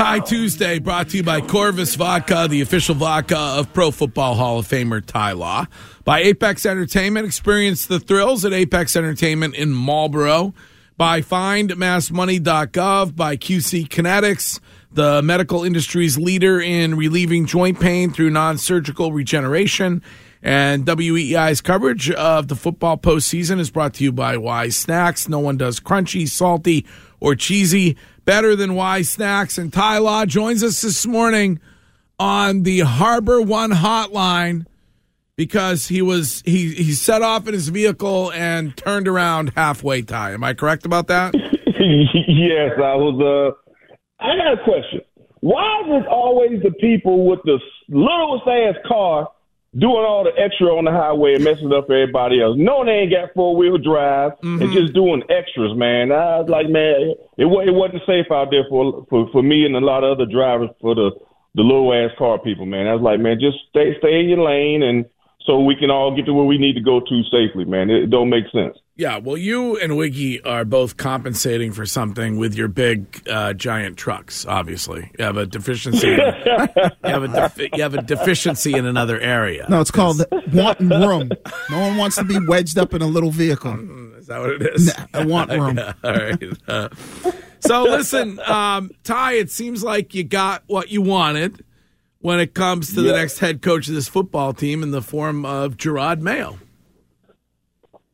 Ty Tuesday brought to you by Corvus Vodka, the official vodka of Pro Football Hall of Famer Ty Law. By Apex Entertainment, experience the thrills at Apex Entertainment in Marlboro. By FindMassMoney.gov. By QC Kinetics, the medical industry's leader in relieving joint pain through non surgical regeneration. And WEEI's coverage of the football postseason is brought to you by Wise Snacks. No one does crunchy, salty, or cheesy better than Wise Snacks. And Ty Law joins us this morning on the Harbor One hotline because he was he he set off in his vehicle and turned around halfway. Ty, am I correct about that? yes, I was. Uh, I got a question. Why is it always the people with the littlest ass car doing all the extra on the highway and messing up everybody else? No, they ain't got four wheel drive Mm-hmm. and just doing extras, man. I was like, man, it it wasn't safe out there for for for me and a lot of other drivers for the the little ass car people, man. I was like, man, just stay stay in your lane and so we can all get to where we need to go to safely, man. It don't make sense. Yeah, well, you and Wiggy are both compensating for something with your big, uh, giant trucks. Obviously, you have a deficiency. you have a defi- you have a deficiency in another area. No, it's called wanting room. No one wants to be wedged up in a little vehicle. Is that what it is? Nah, I want room. All right. Uh, so listen, um, Ty. It seems like you got what you wanted when it comes to the next head coach of this football team in the form of Gerard Mayo.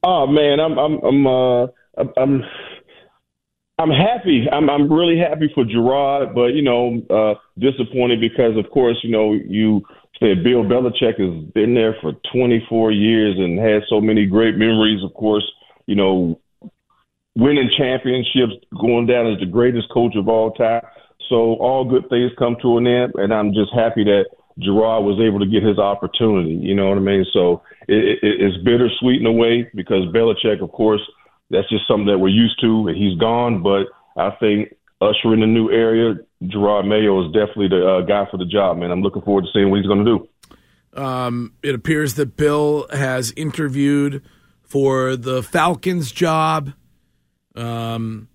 Oh man, I'm I'm I'm uh I'm- I'm happy. I'm I'm really happy for Gerard, but you know, uh disappointed because of course, you know, you said Bill Belichick has been there for 24 years and has so many great memories, of course, you know, winning championships, going down as the greatest coach of all time. So all good things come to an end, and I'm just happy that Gerard was able to get his opportunity. You know what I mean? So it, it, it's bittersweet in a way because Belichick, of course, that's just something that we're used to, and he's gone. But I think ushering a new area, Gerard Mayo is definitely the uh, guy for the job, man. I'm looking forward to seeing what he's going to do. Um, it appears that Bill has interviewed for the Falcons job. Um,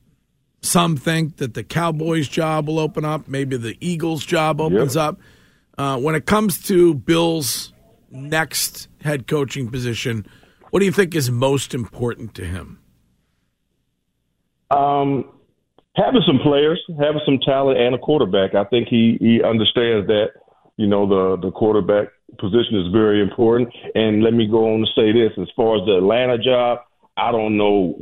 some think that the Cowboys job will open up. Maybe the Eagles job opens up. Uh, when it comes to Bill's next head coaching position, what do you think is most important to him? Um, having some players, having some talent, and a quarterback. I think he he understands that. You know, the the quarterback position is very important. And let me go on to say this: as far as the Atlanta job, I don't know.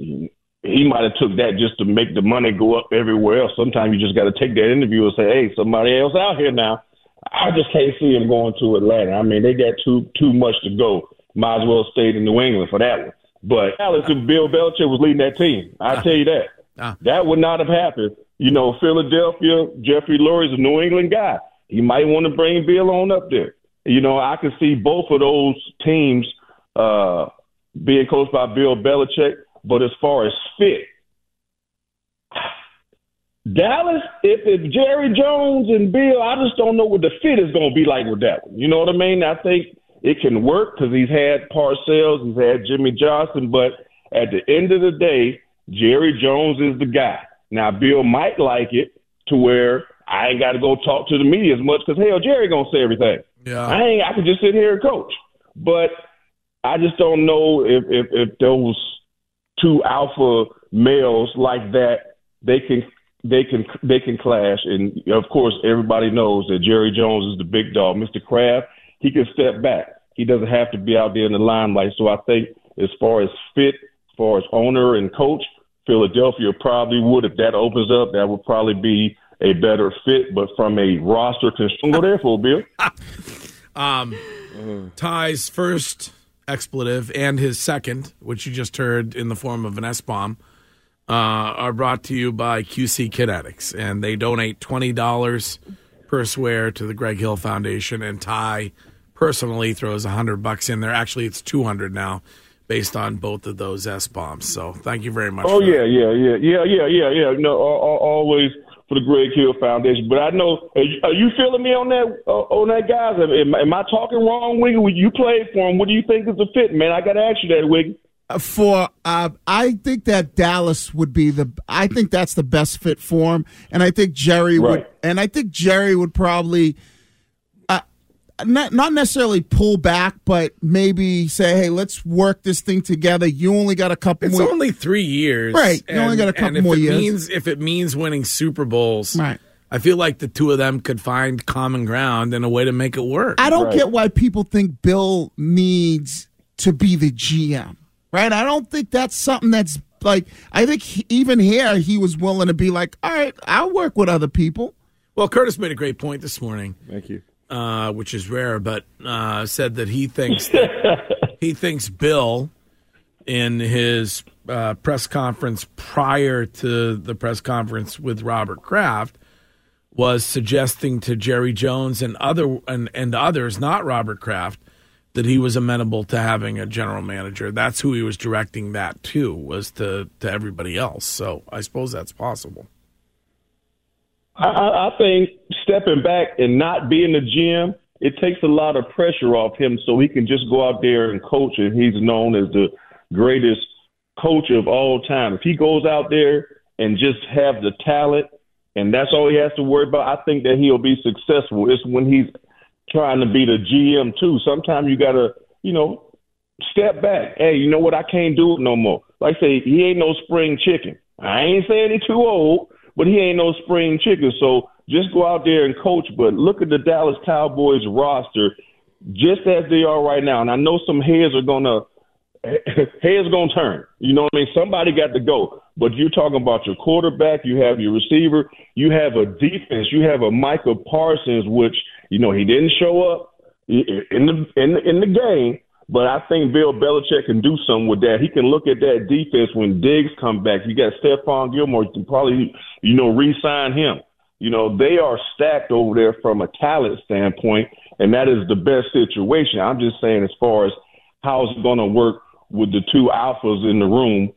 He might have took that just to make the money go up everywhere else. Sometimes you just got to take that interview and say, "Hey, somebody else out here now." I just can't see him going to Atlanta. I mean, they got too too much to go. Might as well stay in New England for that one. But Alex, if Bill Belichick was leading that team, I tell you that that would not have happened. You know, Philadelphia, Jeffrey Lurie's a New England guy. He might want to bring Bill on up there. You know, I can see both of those teams uh, being coached by Bill Belichick. But as far as fit, Dallas, if it's Jerry Jones and Bill, I just don't know what the fit is going to be like with that one. You know what I mean? I think it can work because he's had Parcells, he's had Jimmy Johnson, but at the end of the day, Jerry Jones is the guy. Now, Bill might like it to where I ain't got to go talk to the media as much because hell, Jerry gonna say everything. Yeah. I ain't. I can just sit here and coach. But I just don't know if if, if those two alpha males like that they can they can they can clash. And of course, everybody knows that Jerry Jones is the big dog. Mr. Kraft, he can step back. He doesn't have to be out there in the limelight. So I think as far as fit, as far as owner and coach, Philadelphia probably would if that opens up. That would probably be a better fit. But from a roster construction, go there for Bill. Um, Ty's first expletive and his second, which you just heard in the form of an S bomb, uh, are brought to you by QC Kinetics, and they donate twenty dollars per swear to the Greg Hill Foundation. And Ty personally throws a hundred bucks in there. Actually, it's two hundred now, based on both of those S bombs. So thank you very much. Oh for that. yeah, yeah, yeah, yeah, yeah, yeah, yeah. No, al- al- always for the Greg Hill Foundation. But I know, are you, feeling me on that, uh, on that, guys? Am, am I talking wrong, Wiggy? You played for him. What do you think is the fit, man? I got to ask you that, Wiggy. For uh, I think that Dallas would be the I think that's the best fit for him, and I think Jerry would, and I think Jerry would probably. uh, Not, not necessarily pull back, but maybe say, "Hey, let's work this thing together." You only got a couple It's more. only three years, Right. You only got a couple and more it years. Means, if it means winning Super Bowls, Right. I feel like the two of them could find common ground and a way to make it work. I don't Right. get why people think Bill needs to be the GM, right? I don't think that's something that's like. I think he, even here he was willing to be like, "All right, I'll work with other people." well, Curtis made a great point this morning, Thank you. uh, which is rare, but uh, said that he thinks that he thinks Bill, in his uh, press conference prior to the press conference with Robert Kraft, was suggesting to Jerry Jones and other and, and others, not Robert Kraft, that he was amenable to having a general manager. That's who he was directing that to, was to to everybody else. So I suppose that's possible. I, I think stepping back and not being the GM, it takes a lot of pressure off him so he can just go out there and coach. And he's known as the greatest coach of all time. If he goes out there and just have the talent and that's all he has to worry about, I think that he'll be successful. It's when he's trying to be the GM too. Sometimes you gotta, you know, step back. Hey, you know what? I can't do it no more. Like I say, he ain't no spring chicken. I ain't saying he's too old, but he ain't no spring chicken. So just go out there and coach. But look at the Dallas Cowboys roster, just as they are right now. And I know some heads are gonna heads gonna turn. You know what I mean? Somebody got to go. But you're talking about your quarterback, you have your receiver, you have a defense, you have a Micah Parsons, which you know he didn't show up in the in the, in the game. But I think Bill Belichick can do something with that. He can look at that defense when Diggs come back. You got Stephon Gilmore. You can probably, you know, re-sign him. You know, they are stacked over there from a talent standpoint, and that is the best situation. I'm just saying as far as how it's going to work with the two alphas in the room,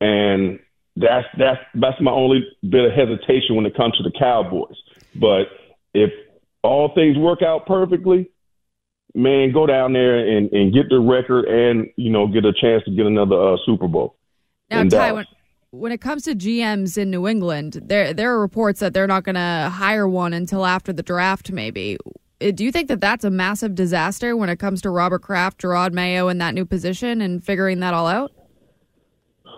and that's that's that's my only bit of hesitation when it comes to the Cowboys. But if all things work out perfectly, man, go down there and, and get the record and, you know, get a chance to get another uh, Super Bowl. Now, Ty, when, when it comes to GMs in New England, there there are reports that they're not going to hire one until after the draft, maybe. Uh, Do you think that that's a massive disaster when it comes to Robert Kraft, Gerard Mayo, in that new position and figuring that all out?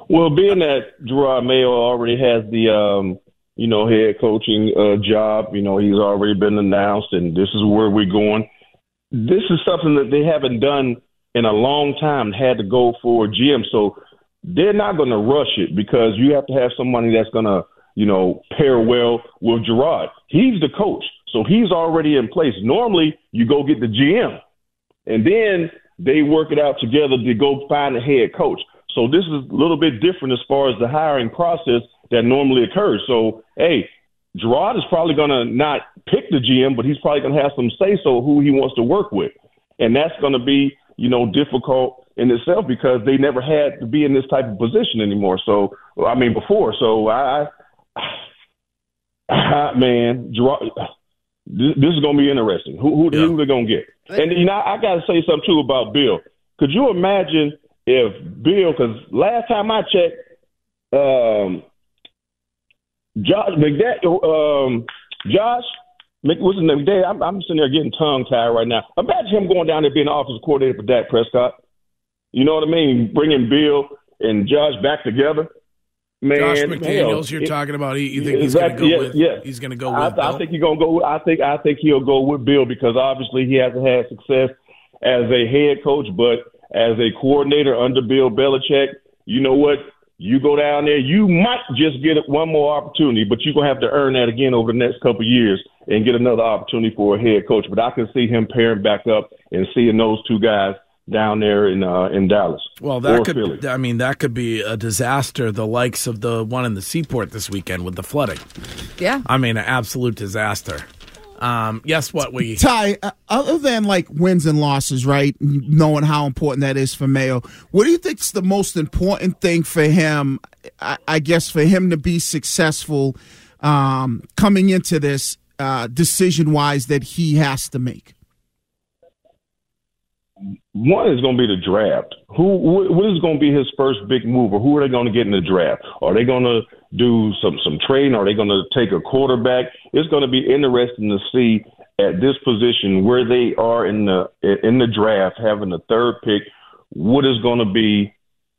Well, being that Gerard Mayo already has the, um, you know, head coaching uh, job, you know, he's already been announced, and this is where we're going. This is something that they haven't done in a long time, had to go for a GM. So they're not going to rush it because you have to have somebody that's going to, you know, pair well with Gerard. He's the coach, so he's already in place. Normally, you go get the GM, and then they work it out together to go find a head coach. So this is a little bit different as far as the hiring process that normally occurs. So, hey, Gerard is probably going to not pick the GM, but he's probably going to have some say so who he wants to work with. And that's going to be, you know, difficult in itself because they never had to be in this type of position anymore. So, I mean, before. So, I, I man, Gerard, this, this is going to be interesting. Who, who, Yeah. who they're going to get? And, you know, I, I got to say something, too, about Bill. Could you imagine if Bill, because last time I checked, um, Josh McDaniel, um, Josh, what's his name? Dave, I'm, I'm sitting there getting tongue tied right now. Imagine him going down there being the offensive coordinator for Dak Prescott. You know what I mean? Bringing Bill and Josh back together. Man, Josh hell, McDaniels, you're it- talking about. He, you think he's going to go Exactly, with? yeah, yeah. He's going to go I, with. I Bill? think he's gonna go. I think I think he'll go with Bill because obviously he hasn't had success as a head coach, but as a coordinator under Bill Belichick, you know what? You go down there, you might just get one more opportunity, but you're gonna have to earn that again over the next couple of years and get another opportunity for a head coach. But I can see him pairing back up and seeing those two guys down there in uh, in Dallas. Well, that or could. Philly. I mean, that could be a disaster. The likes of the one in the seaport this weekend with the flooding. Yeah. I mean, an absolute disaster. Um, yes, what we Ty, uh, other than like wins and losses, right? Knowing how important that is for Mayo, what do you think's the most important thing for him? I, I guess for him to be successful um, coming into this uh, decision wise that he has to make. One is going to be the draft. Who what is going to be his first big move, or who are they going to get in the draft? Are they going to do some some trading? Are they going to take a quarterback? It's going to be interesting to see at this position where they are in the in the draft, having the third pick. What is going to be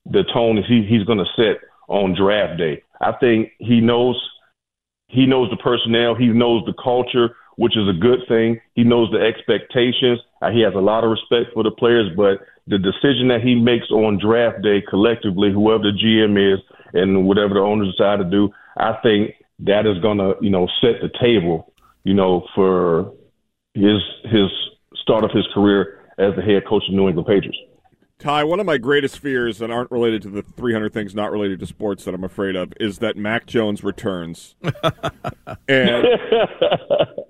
the tone he, he's going to set on draft day? I think he knows he knows the personnel, he knows the culture, which is a good thing. He knows the expectations. Uh, he has a lot of respect for the players, but the decision that he makes on draft day collectively, whoever the GM is and whatever the owners decide to do, I think that is going to, you know, set the table, you know, for his his start of his career as the head coach of the New England Patriots. Ty, one of my greatest fears that aren't related to the 300 things not related to sports that I'm afraid of is that Mac Jones returns. and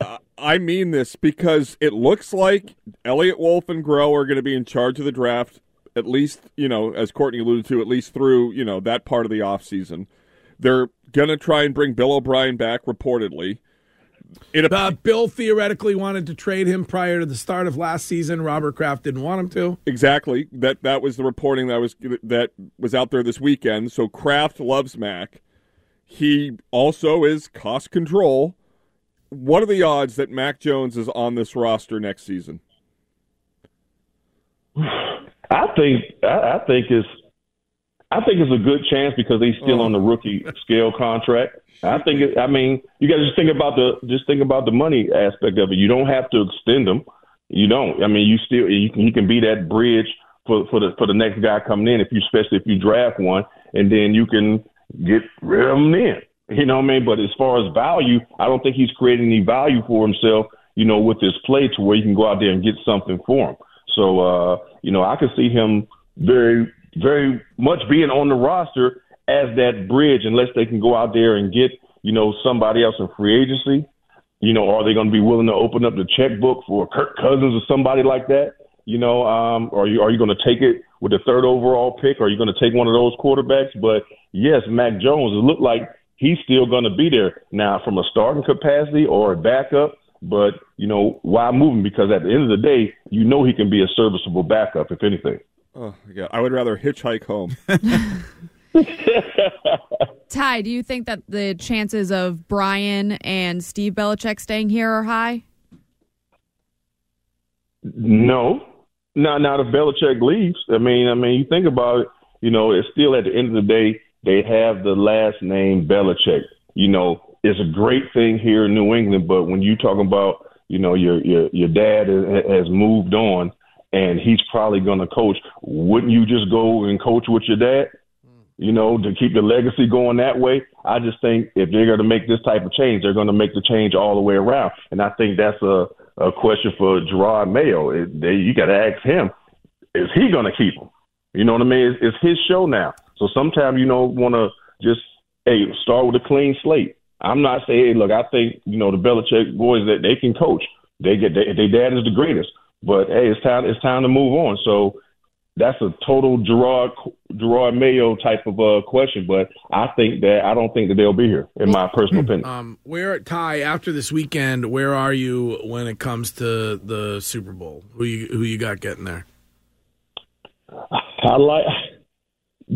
uh, I mean this because it looks like Eliot Wolf and Groh are going to be in charge of the draft, at least, you know, as Courtney alluded to, at least through, you know, that part of the offseason. They're going to try and bring Bill O'Brien back, reportedly. It Uh, Bill theoretically wanted to trade him prior to the start of last season. Robert Kraft didn't want him to. Exactly. That that was the reporting that was that was out there this weekend. So Kraft loves Mac. He also is cost control. What are the odds that Mac Jones is on this roster next season? I think I, I think it's I think it's a good chance because he's still oh. on the rookie scale contract. I think it, I mean you got to just think about the just think about the money aspect of it. You don't have to extend him. You don't. I mean you still you can, he can be that bridge for for the for the next guy coming in if you especially if you draft one and then you can get rid of him then. You know what I mean? But as far as value, I don't think he's creating any value for himself. You know, with this play to where you can go out there and get something for him. So uh, you know, I can see him very very much being on the roster as that bridge, unless they can go out there and get you know somebody else in free agency. You know, are they going to be willing to open up the checkbook for Kirk Cousins or somebody like that? You know, um, are you are you going to take it with the third overall pick? Or are you going to take one of those quarterbacks? But yes, Mac Jones. It looked like he's still going to be there now from a starting capacity or a backup. But you know, why move him? Because at the end of the day, you know he can be a serviceable backup, if anything. Oh yeah, I would rather hitchhike home. Ty, do you think that the chances of Brian and Steve Belichick staying here are high? No. not now if Belichick leaves, I mean, I mean, you think about it. You know, it's still at the end of the day, they have the last name Belichick. You know, it's a great thing here in New England, but when you talk about, you know, your your your dad has moved on, and he's probably going to coach. Wouldn't you just go and coach with your dad? You know, to keep the legacy going that way. I just think if they're going to make this type of change, they're going to make the change all the way around. And I think that's a, a question for Gerard Mayo. It, they, you got to ask him: Is he going to keep him? You know what I mean? It's, it's his show now. So sometimes you know want to just hey start with a clean slate. I'm not saying hey, look. I think you know the Belichick boys that they can coach. They get they, their dad is the greatest. But hey, it's time it's time to move on. So that's a total Gerard Gerard Mayo type of uh, question. But I think that I don't think that they'll be here, in my personal opinion. Um, where Ty after this weekend? Where are you when it comes to the Super Bowl? Who you who you got getting there? I like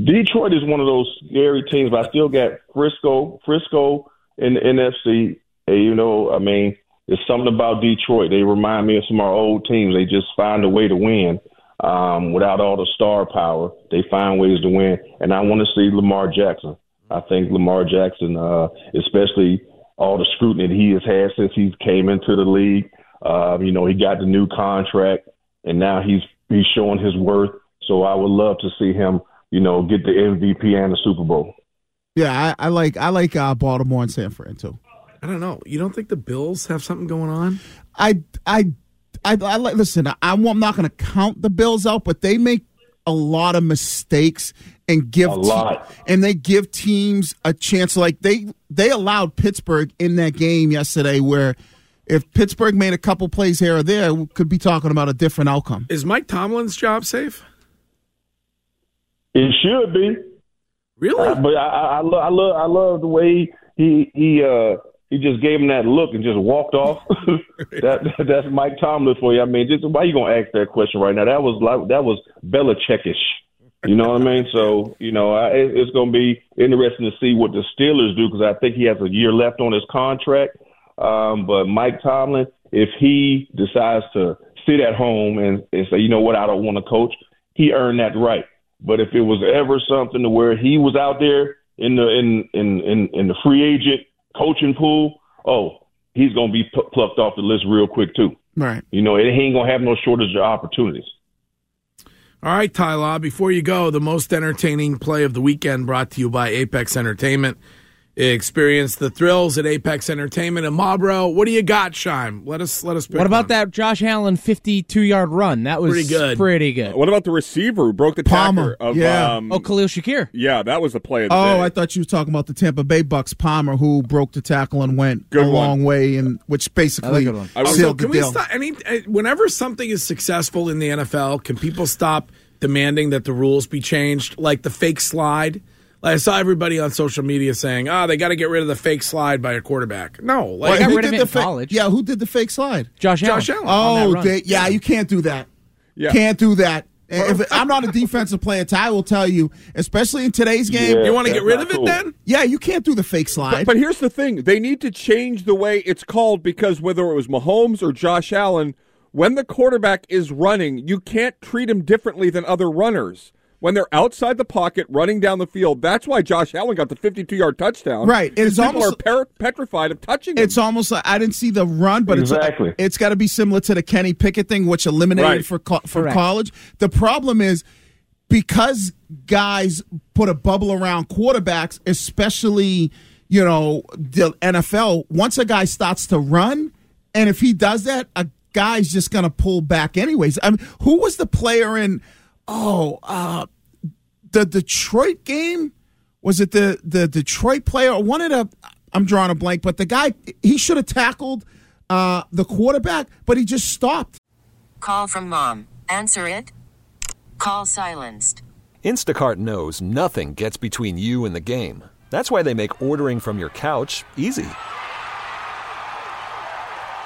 Detroit is one of those scary teams, but I still got Frisco, Frisco in the NFC, hey, you know, I mean, there's something about Detroit. They remind me of some of our old teams. They just find a way to win um, without all the star power. They find ways to win, and I want to see Lamar Jackson. I think Lamar Jackson, uh, especially all the scrutiny that he has had since he came into the league. Um, you know, he got the new contract, and now he's he's showing his worth. So I would love to see him, you know, get the MVP and the Super Bowl. Yeah, I, I like I like uh, Baltimore and San Fran too. I don't know. You don't think the Bills have something going on? I I I, I like listen. I, I'm not going to count the Bills out, but they make a lot of mistakes and give A lot. and they give teams a chance. Like they they allowed Pittsburgh in that game yesterday, where if Pittsburgh made a couple plays here or there, we could be talking about a different outcome. Is Mike Tomlin's job safe? It should be. Really? But I, I, I, love, I love, I love the way he he uh he just gave him that look and just walked off. that that's Mike Tomlin for you. I mean, just why you gonna ask that question right now? That was like that was Belichickish. You know what I mean? So you know, I, it's gonna be interesting to see what the Steelers do because I think he has a year left on his contract. Um, but Mike Tomlin, if he decides to sit at home and, and say, you know what, I don't want to coach, he earned that right. But if it was ever something to where he was out there in the in in in, in the free agent coaching pool, oh, he's gonna be pl- plucked off the list real quick too. Right. You know, he ain't gonna have no shortage of opportunities. All right, Tyler, before you go, the most entertaining play of the weekend brought to you by Apex Entertainment. Experience the thrills at Apex Entertainment and Marlboro. What do you got, Shime? Let us let us. pick What about one. that Josh Allen 52 yard run? That was Pretty good. Pretty good. What about the receiver who broke the Palmer, of yeah. um, Oh, Khalil Shakir. yeah, that was the play of the Oh, day. I thought you were talking about the Tampa Bay Bucks Palmer, who broke the tackle and went Good a one. long way, and which basically good one. I was- So sealed can the we deal. stop? Any uh, whenever something is successful in the NFL, can people stop demanding that the rules be changed? Like the fake slide. Like I saw everybody on social media saying, "Ah, they got to get rid of the fake slide by a quarterback." No, like Wait, got who rid did it the in fa- college. Yeah, who did the fake slide? Josh Allen. Josh Allen. on that Oh, they, yeah, you can't do that. Yeah. Can't do that. If I'm not a defensive player, Ty will tell you, especially in today's game. Yeah. you want to get rid of it cool. then? Yeah, you can't do the fake slide. But, but here's the thing: they need to change the way it's called because whether it was Mahomes or Josh Allen, when the quarterback is running, you can't treat him differently than other runners. When they're outside the pocket running down the field, that's why Josh Allen got the 52-yard touchdown. Right. It's Because people almost- are per- petrified of touching him. it's almost like I didn't see the run, but Exactly. it's it's got to be similar to the Kenny Pickett thing, which eliminated Right. for co- for Correct. college. The problem is because guys put a bubble around quarterbacks, especially you know the NFL. Once a guy starts to run, and if he does that, a guy's just going to pull back anyways. I mean, who was the player in? Oh, uh, the Detroit game was it the the Detroit player or one of the I'm drawing a blank, but the guy he should have tackled uh, the quarterback, but he just stopped. Call from mom. Answer it. Call silenced. Instacart knows nothing gets between you and the game. That's why they make ordering from your couch easy.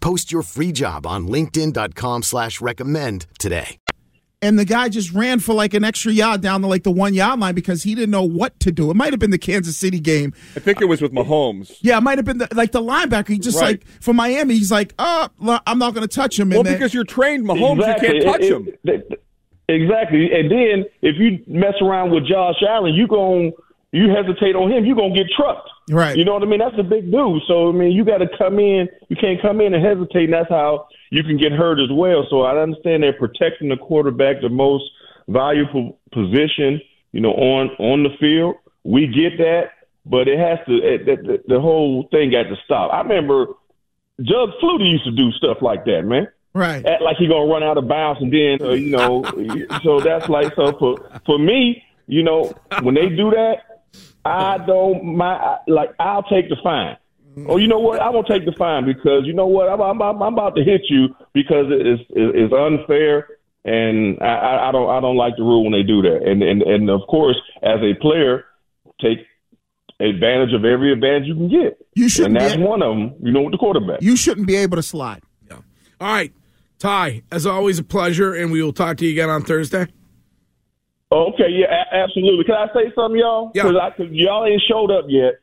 Post your free job on linkedin.com slash recommend today. And the guy just ran for like an extra yard down to like the one yard line because he didn't know what to do. It might have been the Kansas City game. I think it was with Mahomes. Yeah, it might have been the, like the linebacker. He just Right. like for Miami, he's like, oh, I'm not going to touch him. Well, and then- because you're trained Mahomes, exactly. you can't touch It- him. it- th- exactly. And then if you mess around with Josh Allen, you going you hesitate on him, you're gonna get trucked. Right. You know what I mean? That's a big dude. So I mean, you got to come in. You can't come in and hesitate, and that's how you can get hurt as well. So I understand they're protecting the quarterback, the most valuable position, you know, on on the field. We get that, but it has to. It, the, the whole thing got to stop. I remember Doug Flutie used to do stuff like that, man. Right. Act like he gonna run out of bounds, and then uh, you know. so that's like so for for me, you know, when they do that. I don't my like I'll take the fine. Or you know what? I won't take the fine because you know what? I'm I'm, I'm about to hit you because it's it's unfair and I, I don't I don't like the rule when they do that. And and and of course, as a player, take advantage of every advantage you can get. You shouldn't and that's be- one of them. You know, with the quarterback. You shouldn't be able to slide. Yeah. All right, Ty, as always, a pleasure, and we will talk to you again on Thursday. Okay, yeah, a- absolutely. Can I say something, y'all? Yeah. Because cause y'all ain't showed up yet.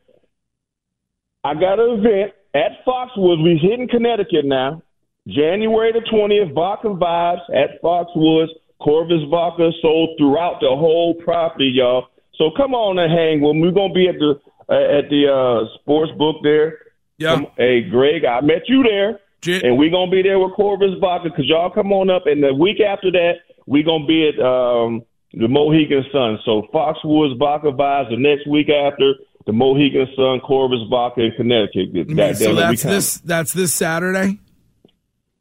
I got an event at Foxwoods. We're hitting Connecticut now. January the 20th, Vodka Vibes at Foxwoods. Corvus Vodka sold throughout the whole property, y'all. So come on and hang with me. We're going to be at the uh, at the uh, sports book there. Yeah. Come- hey, Greg, I met you there. J- and we're going to be there with Corvus Vodka because y'all come on up. And the week after that, we're going to be at um, the Mohegan Sun. So Foxwoods Vodka Vibes the next week after the Mohegan Sun Corvus Vodka in Connecticut. That- so that'll be that's this. That's this Saturday.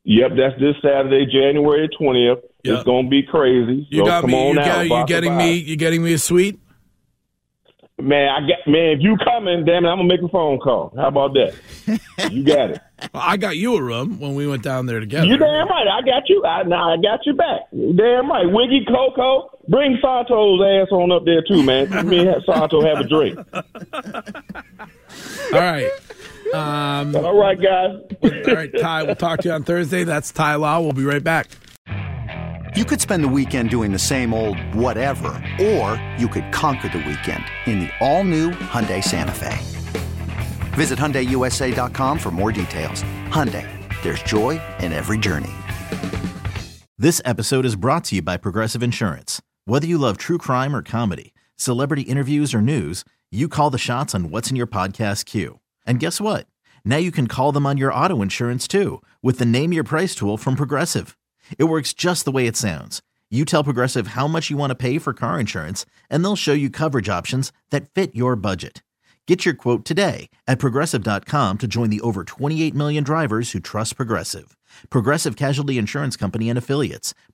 Yep, that's this Saturday, January 20th. Yep. It's going to be crazy. You so got come me. on You out. got, you getting me. You getting me a suite. Man, I got man. If you coming, damn it, I'm gonna make a phone call. How about that? you got it. Well, I got you a room when we went down there together. You damn right. I got you. I, now I got you back. Damn right. Wiggy Coco, bring Sato's ass on up there too, man. Me and Sato have a drink. All right. Um, All right, guys. all right, Ty. We'll talk to you on Thursday. That's Ty Law. We'll be right back. You could spend the weekend doing the same old whatever, or you could conquer the weekend in the all-new Hyundai Santa Fe. Visit HyundaiUSA.com for more details. Hyundai, there's joy in every journey. This episode is brought to you by Progressive Insurance. Whether you love true crime or comedy, celebrity interviews or news, you call the shots on what's in your podcast queue. And guess what? Now you can call them on your auto insurance too with the Name Your Price tool from Progressive. It works just the way it sounds. You tell Progressive how much you want to pay for car insurance, and they'll show you coverage options that fit your budget. Get your quote today at progressive.com to join the over 28 million drivers who trust Progressive. Progressive Casualty Insurance Company and Affiliates.